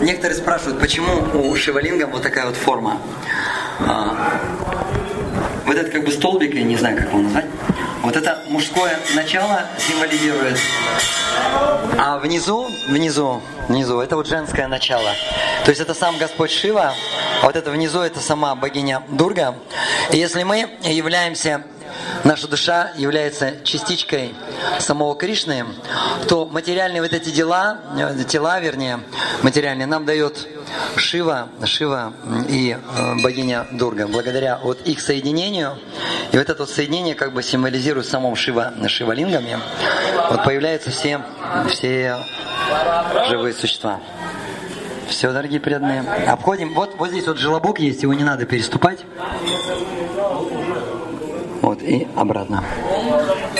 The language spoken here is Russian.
некоторые спрашивают, почему у Шивалинга вот такая вот форма. А, вот этот как бы столбик, я не знаю, как его назвать. Вот это мужское начало символизирует. А внизу, внизу, внизу, это вот женское начало. То есть это сам Господь Шива, а вот это внизу это сама богиня Дурга. И если мы являемся наша душа является частичкой самого Кришны, то материальные вот эти дела, э, тела, вернее, материальные, нам дает Шива, Шива и э, богиня Дурга. Благодаря вот их соединению, и вот это вот соединение как бы символизирует самом Шива, Шивалингами, вот появляются все, все живые существа. Все, дорогие преданные. Обходим. Вот, вот здесь вот желобок есть, его не надо переступать. Вот, и обратно.